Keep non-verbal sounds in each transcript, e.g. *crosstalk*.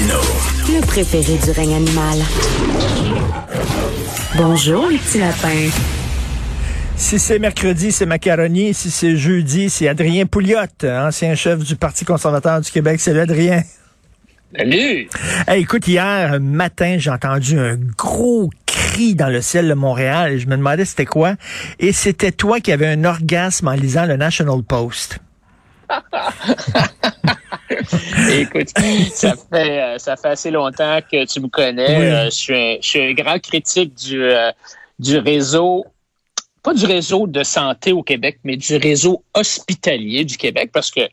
Martino. Le préféré du règne animal. Bonjour, les petits lapins. Si c'est mercredi, c'est macaroni. Si c'est jeudi, c'est Adrien Pouliot, ancien chef du Parti conservateur du Québec. Salut Adrien. Salut! Hey, écoute, hier matin, j'ai entendu un gros cri dans le ciel de Montréal et je me demandais c'était quoi. Et c'était toi qui avais un orgasme en lisant le National Post. *laughs* *laughs* Écoute, ça fait, euh, ça fait assez longtemps que tu me connais. Oui. Euh, je, suis un, je suis un grand critique du, euh, du réseau, pas du réseau de santé au Québec, mais du réseau hospitalier du Québec, parce que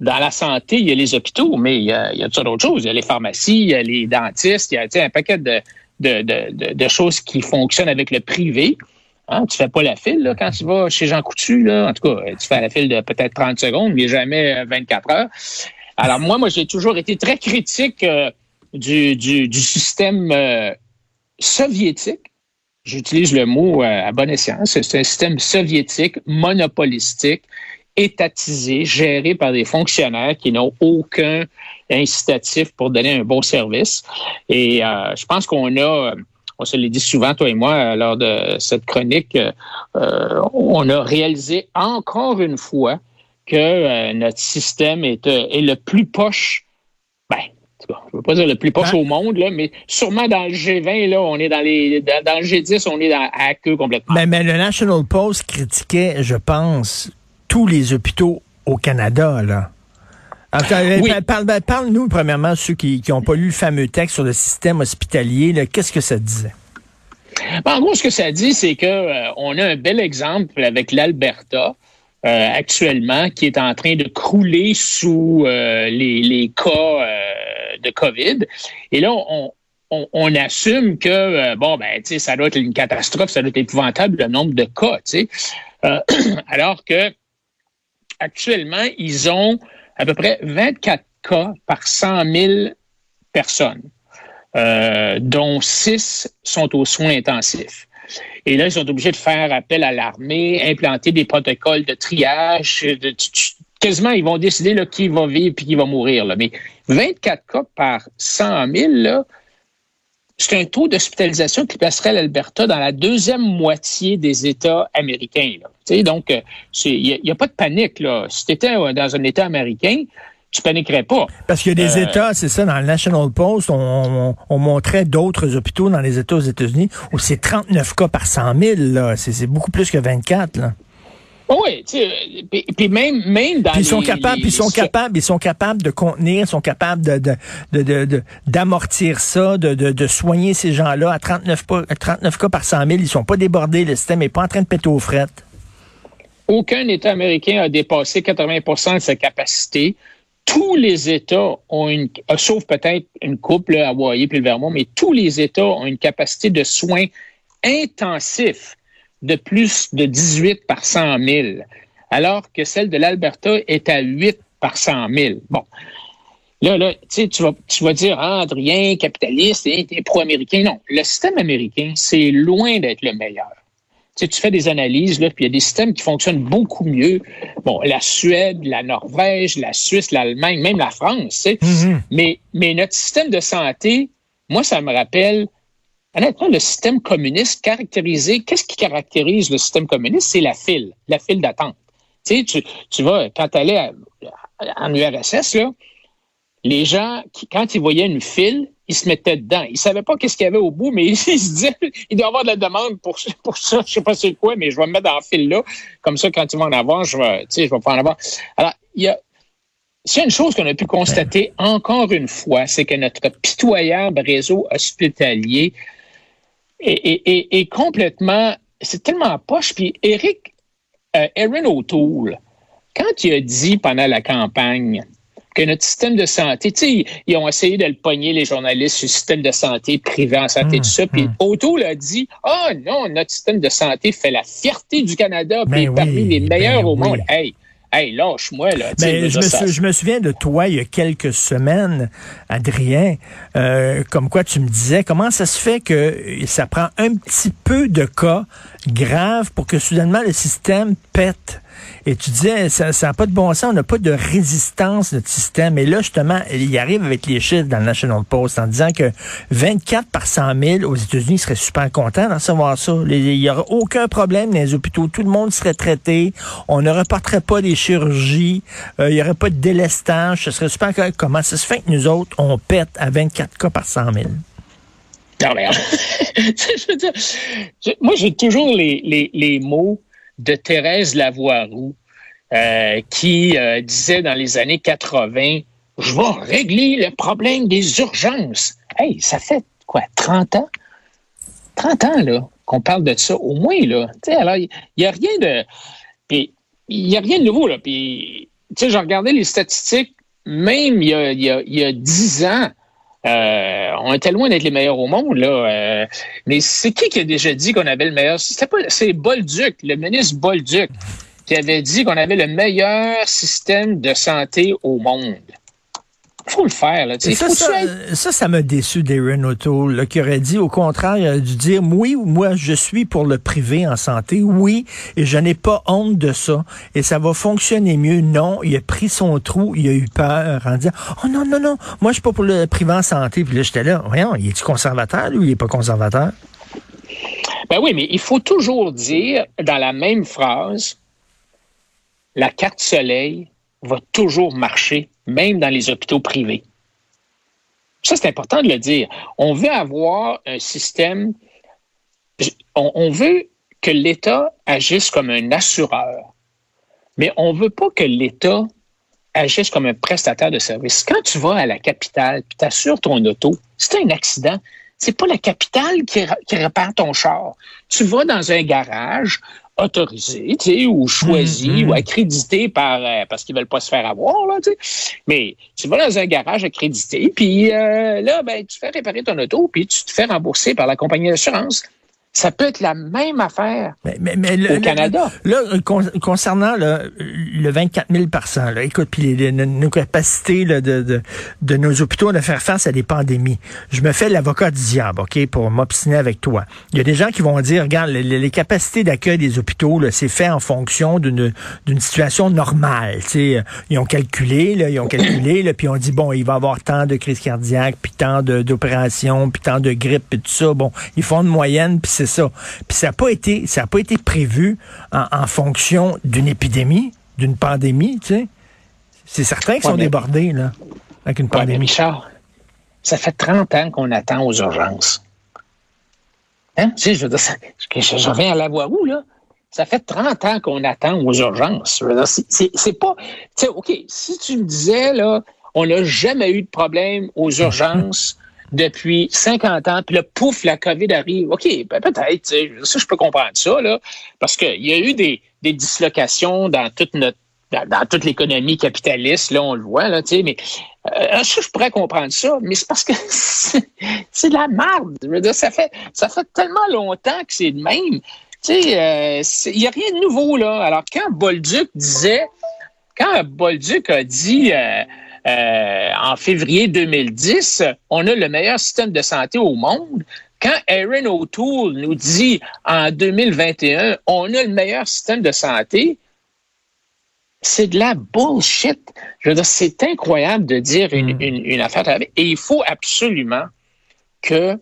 dans la santé, il y a les hôpitaux, mais il y a, il y a toutes d'autres choses. Il y a les pharmacies, il y a les dentistes, il y a tu sais, un paquet de, de, de, de, de choses qui fonctionnent avec le privé. Hein, tu fais pas la file là, quand tu vas chez Jean Coutu. Là. En tout cas, tu fais la file de peut-être 30 secondes, mais jamais euh, 24 heures. Alors moi, moi, j'ai toujours été très critique euh, du, du, système euh, soviétique. J'utilise le mot euh, à bon escient. C'est un système soviétique, monopolistique, étatisé, géré par des fonctionnaires qui n'ont aucun incitatif pour donner un bon service. Et je pense qu'on a, on se l'est dit souvent, toi et moi, lors de cette chronique, on a réalisé encore une fois que euh, notre système est, euh, est le plus poche, ben, en tout cas, je ne veux pas dire le plus poche Ben- au monde, là, mais sûrement dans le G20, là, on est dans les dans, dans le G10, on est dans, à queue complètement. Mais, mais le National Post critiquait, je pense, tous les hôpitaux au Canada, là. Alors, euh, Oui. parle- Parle-nous, premièrement, ceux qui n'ont pas lu le fameux texte sur le système hospitalier. Qu'est-ce que ça disait? Ben, en gros, ce que ça dit, c'est que euh, on a un bel exemple avec l'Alberta euh, actuellement qui est en train de crouler sous euh, les, les cas euh, de COVID. Et là, on, on, on assume que euh, bon, ben, tu sais, ça doit être une catastrophe, ça doit être épouvantable le nombre de cas, tu sais. Euh, *clears throat* alors que actuellement, ils ont à peu près 24 cas par 100 000 personnes euh, dont six sont aux soins intensifs. Et là, ils sont obligés de faire appel à l'armée, implanter des protocoles de triage. quasiment, ils vont décider là, qui va vivre puis qui va mourir. Mais 24 cas par 100 000, là, c'est un taux d'hospitalisation qui placerait l'Alberta dans la deuxième moitié des États américains. Donc, euh, il n'y a, pas de panique. Là. Si tu étais dans un État américain, tu paniquerais pas. Parce qu'il y a des Euh, États, c'est ça, dans le National Post, on, on- on montrait d'autres hôpitaux dans les États aux États-Unis où c'est 39 cas par 100 000. là. C'est beaucoup plus que 24. Là. Oui, tu sais, puis, puis même, même dans Puis ils sont les- capables, les- ils sont les- capables, ils sont capables de contenir, ils sont capables de de- de- de- de- d'amortir ça, de, soigner ces gens-là à 39, pas- à 39 cas par 100 000. Ils sont pas débordés, le système est pas en train de péter aux frettes. Aucun État américain a dépassé 80% de sa capacité. Tous les États ont une, euh, sauf peut-être une couple, là, Hawaii puis le Vermont, mais tous les États ont une capacité de soins intensifs de plus de 18 par 100 000, alors que celle de l'Alberta est à 8 par 100 000. Bon. Là, là, tu vas, tu vas dire, ah, Adrien, capitaliste, hein, t'es pro-américain. Non, le système américain, c'est loin d'être le meilleur. Tu sais, tu fais des analyses, là, puis il y a des systèmes qui fonctionnent beaucoup mieux. Bon, la Suède, la Norvège, la Suisse, l'Allemagne, même la France, tu sais. mais, mais notre système de santé, moi, ça me rappelle, honnêtement, le système communiste caractérisé, qu'est-ce qui caractérise le système communiste? C'est la file, la file d'attente. Tu sais, tu, tu vas, quand tu allais à- en URSS, là, les gens, qui, quand ils voyaient une file, ils se mettaient dedans. Ils savaient pas qu'est-ce qu'il y avait au bout, mais *laughs* ils, se disaient, il doit y avoir de la demande pour, pour ça. Je sais pas c'est quoi, mais je vais me mettre dans la file là. Comme ça, quand ils vont en avoir, je vais, tu sais, je vais pas en avoir. Alors, il y a, une chose qu'on a pu constater encore une fois, c'est que notre pitoyable réseau hospitalier est, est- est- complètement, c'est tellement poche. Puis Eric, euh, Erin O'Toole, quand il a dit pendant la campagne que notre système de santé, tu sais, ils, ont essayé de le pogner, les journalistes, sur le système de santé privé en santé, tout ça. Puis O'Toole a dit, ah non, notre système de santé fait la fierté du Canada, puis Ben est parmi les meilleurs ben au oui. monde. Hey, hey, lâche-moi, là. Ben, je, me dire, ça- sou- je me souviens de toi il y a quelques semaines, Adrien, euh, comme quoi tu me disais comment ça se fait que ça prend un petit peu de cas graves pour que soudainement le système pète. Et tu disais, ça n'a pas de bon sens, on n'a pas de résistance, notre système. Et là, justement, il arrive avec les chiffres dans le National Post en disant que 24 par 100 000 aux États-Unis seraient super contents d'en savoir ça. Il n'y aurait aucun problème dans les hôpitaux. Tout le monde serait traité. On ne reporterait pas des chirurgies. Euh, il n'y aurait pas de délestage. Ce serait super. Comment ça se fait que nous autres, on pète à 24 cas par 100 000? *laughs* moi, j'ai toujours les, mots de Thérèse Lavoie-Roux, euh, qui euh, disait dans les années 80, je vais régler le problème des urgences. Hey, ça fait quoi, 30 ans? 30 ans, là, qu'on parle de ça, au moins, alors, il n'y a rien de. Il n'y a rien de nouveau, là. Puis, j'ai regardé les statistiques, même il y a, il y a 10 ans, euh, on était loin d'être les meilleurs au monde, là. Euh, mais c'est qui qui a déjà dit qu'on avait le meilleur? C'était pas, c'est Bolduc, le ministre Bolduc, qui avait dit qu'on avait le meilleur système de santé au monde faut le faire. Là, ça, ça, ça, m'a déçu d'Aaron O'Toole, qui aurait dit, au contraire, il aurait dû dire, oui, moi, je suis pour le privé en santé, oui, et je n'ai pas honte de ça, et ça va fonctionner mieux. Non, il a pris son trou, il a eu peur en disant, oh non, non, non, moi, je suis pas pour le privé en santé. Puis là, j'étais là, voyons, il est-tu conservateur, ou il est pas conservateur? Ben oui, mais il faut toujours dire, dans la même phrase, la carte soleil va toujours marcher même dans les hôpitaux privés. Ça, c'est important de le dire. On veut avoir un système, on, veut que l'État agisse comme un assureur, mais on ne veut pas que l'État agisse comme un prestataire de services. Quand tu vas à la capitale, puis tu assures ton auto, c'est un accident, c'est pas la capitale qui, qui, répare ton char. Tu vas dans un garage, autorisé, tu sais, ou choisi, mm-hmm. ou accrédité par euh, parce qu'ils veulent pas se faire avoir, là, tu sais. Mais tu vas dans un garage accrédité, puis euh, là, ben, tu fais réparer ton auto, puis tu te fais rembourser par la compagnie d'assurance. Ça peut être la même affaire au Canada. là, concernant le 24 000 par cent, là, écoute, puis nos capacités de, de, de, nos hôpitaux de faire face à des pandémies. Je me fais l'avocat du diable, OK, pour m'obstiner avec toi. Il y a des gens qui vont dire, regarde, les, capacités d'accueil des hôpitaux, c'est fait en fonction d'une d'une situation normale. sais, Ils ont calculé, là, ils ont calculé, là, puis on dit, bon, il va y avoir tant de crises cardiaques, puis tant d'opérations, puis tant de grippe, puis tout ça. Bon, ils font une moyenne, puis c'est ça. Puis ça n'a pas été, ça a pas été prévu en, fonction d'une épidémie, d'une pandémie, tu sais. C'est certain qu'ils sont débordés, là, avec une pandémie. mais Richard, ça fait 30 ans qu'on attend aux urgences. Hein? Tu sais, je veux dire, je, reviens à la voie où, là? Ça fait 30 ans qu'on attend aux urgences. C'est pas. Tu sais, OK, si tu me disais, là, on n'a jamais eu de problème aux *laughs* urgences depuis 50 ans, puis là, pouf, la COVID arrive. OK, ben peut-être, ça, je peux comprendre ça, là, parce qu'il y a eu des, des dislocations dans toute notre dans, toute l'économie capitaliste, là, on le voit, là, tu sais, mais euh, ça, je pourrais comprendre ça, mais c'est parce que *laughs* c'est de la merde. ça fait, ça fait tellement longtemps que c'est de même. Tu sais, euh, il n'y a rien de nouveau, là. Alors, quand Bolduc disait, quand Bolduc a dit, euh, euh, en février 2010, on a le meilleur système de santé au monde. Quand Aaron O'Toole nous dit en 2021, on a le meilleur système de santé, c'est de la bullshit. Je veux dire, c'est incroyable de dire une, mm. une, affaire. Et il faut absolument que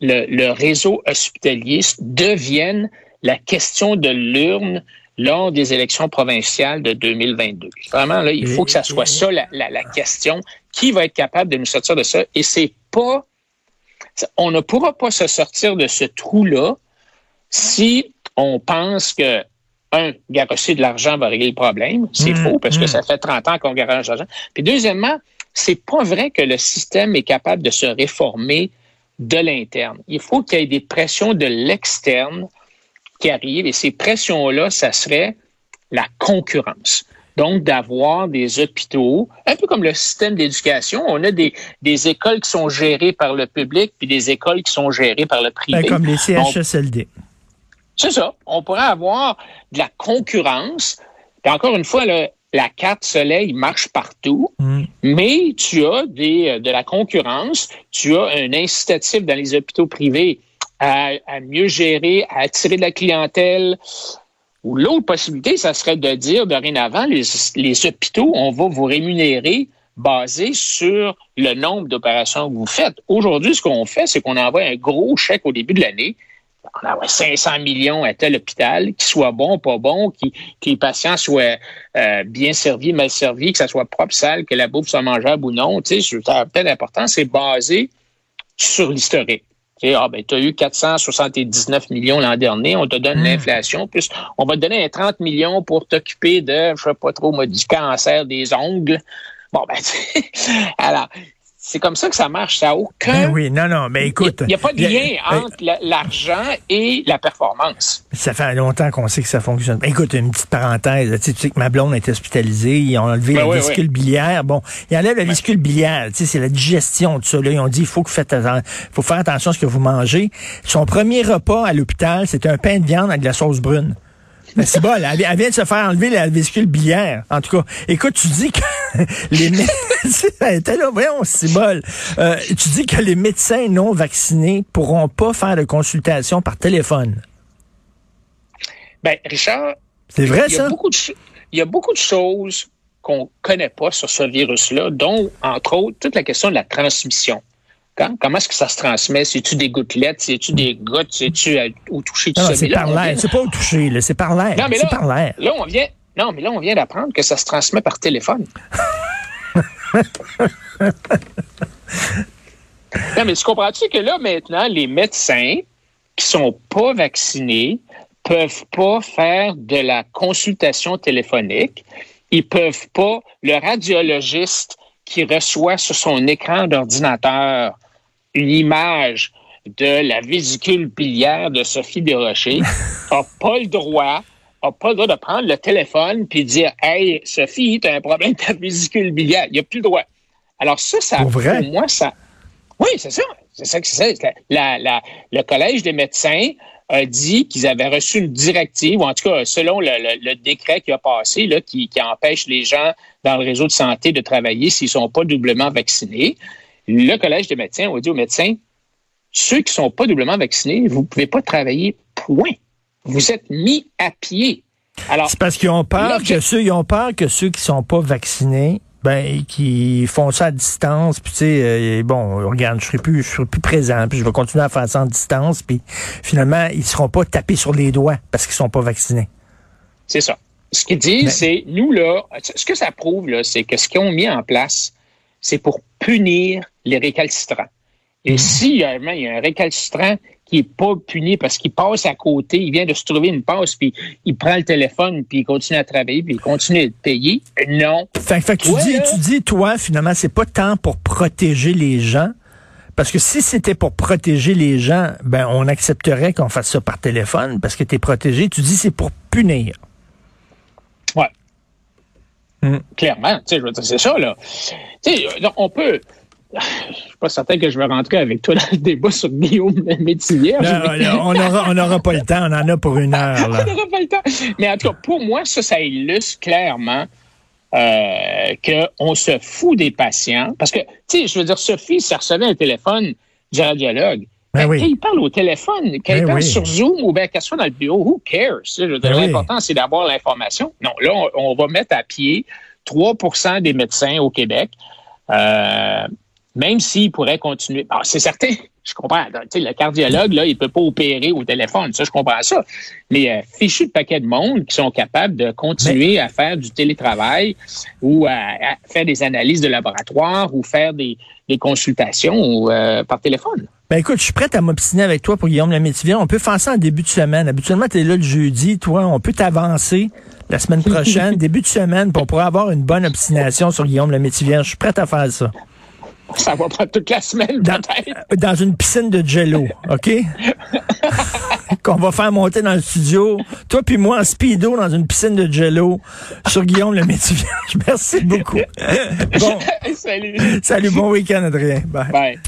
le, le réseau hospitalier devienne la question de l'urne lors des élections provinciales de 2022. Vraiment, là, il faut que ça soit ça la, la, question. Qui va être capable de nous sortir de ça? Et c'est pas, on ne pourra pas se sortir de ce trou-là si on pense que un, garrocher de l'argent va régler le problème. C'est mmh, faux parce que mmh. ça fait 30 ans qu'on garoche de l'argent. Puis deuxièmement, c'est pas vrai que le système est capable de se réformer de l'interne. Il faut qu'il y ait des pressions de l'externe qui arrivent. Et ces pressions-là, ça serait la concurrence. Donc, d'avoir des hôpitaux, un peu comme le système d'éducation, on a des, des écoles qui sont gérées par le public, puis des écoles qui sont gérées par le privé. Ben, comme les CHSLD. C'est ça. On pourrait avoir de la concurrence. Puis encore une fois, la carte soleil marche partout, mm. mais tu as des, de la concurrence, tu as un incitatif dans les hôpitaux privés à, mieux gérer, à attirer de la clientèle. Ou l'autre possibilité, ça serait de dire dorénavant, les, les hôpitaux, on va vous rémunérer basé sur le nombre d'opérations que vous faites. Aujourd'hui, ce qu'on fait, c'est qu'on envoie un gros chèque au début de l'année. On envoie 500 millions à tel hôpital, qu'il soit bon, pas bon, que les patients soient euh, bien servis, mal servis, que ça soit propre, sale, que la bouffe soit mangeable ou non. Tu sais, peut-être important, c'est basé sur l'historique. Ah, ben, tu as eu 479 millions l'an dernier, on te donne mmh. l'inflation, plus on va te donner 30 millions pour t'occuper de, je sais pas trop, du cancer des ongles. Bon, ben, *laughs* alors, c'est comme ça que ça marche. Ça n'a aucun. Ben oui, non, non, mais écoute. Il n'y a, pas de lien entre l'argent et la performance. Ça fait longtemps qu'on sait que ça fonctionne. Écoute, une petite parenthèse. Tu sais, que ma blonde a été hospitalisée. Ils ont enlevé ben la vésicule biliaire. Bon, ils enlèvent la vésicule biliaire. Tu sais, c'est la digestion de ça. Là, ils ont dit, il faut que faites faut faire attention à ce que vous mangez. Son premier repas à l'hôpital, c'était un pain de viande avec de la sauce brune. Mais c'est bon, elle, vient de se faire enlever la vésicule biliaire. En tout cas, écoute, tu dis que *laughs* les médecins, *laughs* là, voyons, c'est bol. Euh, tu dis que les médecins non vaccinés pourront pas faire de consultation par téléphone. Ben, Richard. C'est vrai, ça? il y a beaucoup de choses qu'on connaît pas sur ce virus-là, dont, entre autres, toute la question de la transmission. Comment est-ce que ça se transmet? C'est-tu des gouttelettes? C'est-tu des gouttes? C'est-tu au toucher? Non, c'est par l'air. C'est pas au toucher, c'est par l'air. Non, mais là, par l'air. Là, on vient, non, mais là, on vient d'apprendre que ça se transmet par téléphone. *laughs* non, mais tu comprends-tu que là, maintenant, les médecins qui sont pas vaccinés peuvent pas faire de la consultation téléphonique. Ils peuvent pas, le radiologiste qui reçoit sur son écran d'ordinateur une image de la vésicule biliaire de Sophie Desrochers *laughs* n'a pas le droit a pas le droit de prendre le téléphone puis dire Hey, Sophie, tu as un problème de ta vésicule biliaire. Il n'y a plus le droit. Alors, ça, ça pour, moi, ça. Oui, c'est ça. C'est ça que c'est. La, la, le Collège des médecins a dit qu'ils avaient reçu une directive, ou en tout cas, selon le, décret qui a passé, là, qui, qui empêche les gens dans le réseau de santé de travailler s'ils ne sont pas doublement vaccinés. Le Collège des médecins a dit aux médecins, ceux qui ne sont pas doublement vaccinés, vous ne pouvez pas travailler, point. Vous êtes mis à pied. Alors, c'est parce qu'ils ont peur que ceux, ils ont peur que ceux qui sont pas vaccinés, ben, qui font ça à distance, puis tu sais, euh, bon, regarde, je serai plus, je serai plus présent, puis je vais continuer à faire ça en distance, puis finalement, ils seront pas tapés sur les doigts parce qu'ils sont pas vaccinés. C'est ça. Ce qu'ils disent, c'est, nous, là, ce que ça prouve, là, c'est que ce qu'ils ont mis en place, c'est pour punir les récalcitrants. Et mm. s'il y, a un récalcitrant qui est pas puni parce qu'il passe à côté, il vient de se trouver une passe, puis il prend le téléphone, puis il continue à travailler, puis il continue à payer, non. Fait, que tu, dis, tu dis, toi, finalement, c'est pas tant pour protéger les gens, parce que si c'était pour protéger les gens, ben on accepterait qu'on fasse ça par téléphone, parce que tu es protégé. Tu dis c'est pour punir. Ouais. Clairement, tu sais, c'est ça, là. Tu sais, on peut *sighs* je suis pas certain que je vais rentrer avec toi dans le débat sur Guillaume Métivier. on n'aura pas le temps, on en a pour une heure. *laughs* on n'aura pas le temps. Mais en tout cas, pour moi, ça, ça illustre clairement euh, qu'on se fout des patients. Parce que, tu sais, je veux dire, Sophie, ça recevait un téléphone du radiologue. Ben quand il parle au téléphone, quand il ben parle sur Zoom ou bien qu'elle soit dans le bureau, who cares? Ben l'important, c'est d'avoir l'information. Non, là, on, va mettre à pied 3% des médecins au Québec. Euh, même s'il pourrait continuer. Ah, c'est certain, je comprends. Le cardiologue, là, il peut pas opérer au téléphone. Ça, je comprends ça. Les euh, fichus de paquets de monde qui sont capables de continuer à faire du télétravail ou à, faire des analyses de laboratoire ou faire des, consultations euh, par téléphone. Ben écoute, je suis prête à m'obstiner avec toi pour Guillaume Lamétivier. On peut faire ça en début de semaine. Habituellement, tu es là le jeudi. Toi, on peut t'avancer la semaine prochaine, *laughs* début de semaine, pour pouvoir avoir une bonne obstination sur Guillaume Lamétivier. Je suis prête à faire ça. Ça va prendre toute la semaine, peut-être. Dans une piscine de jello, OK? *laughs* Qu'on va faire monter dans le studio. Toi puis moi en speedo dans une piscine de jello sur Guillaume le métier. *laughs* Merci beaucoup. bon. Salut. Salut, bon week-end, Adrien. Bye. Bye.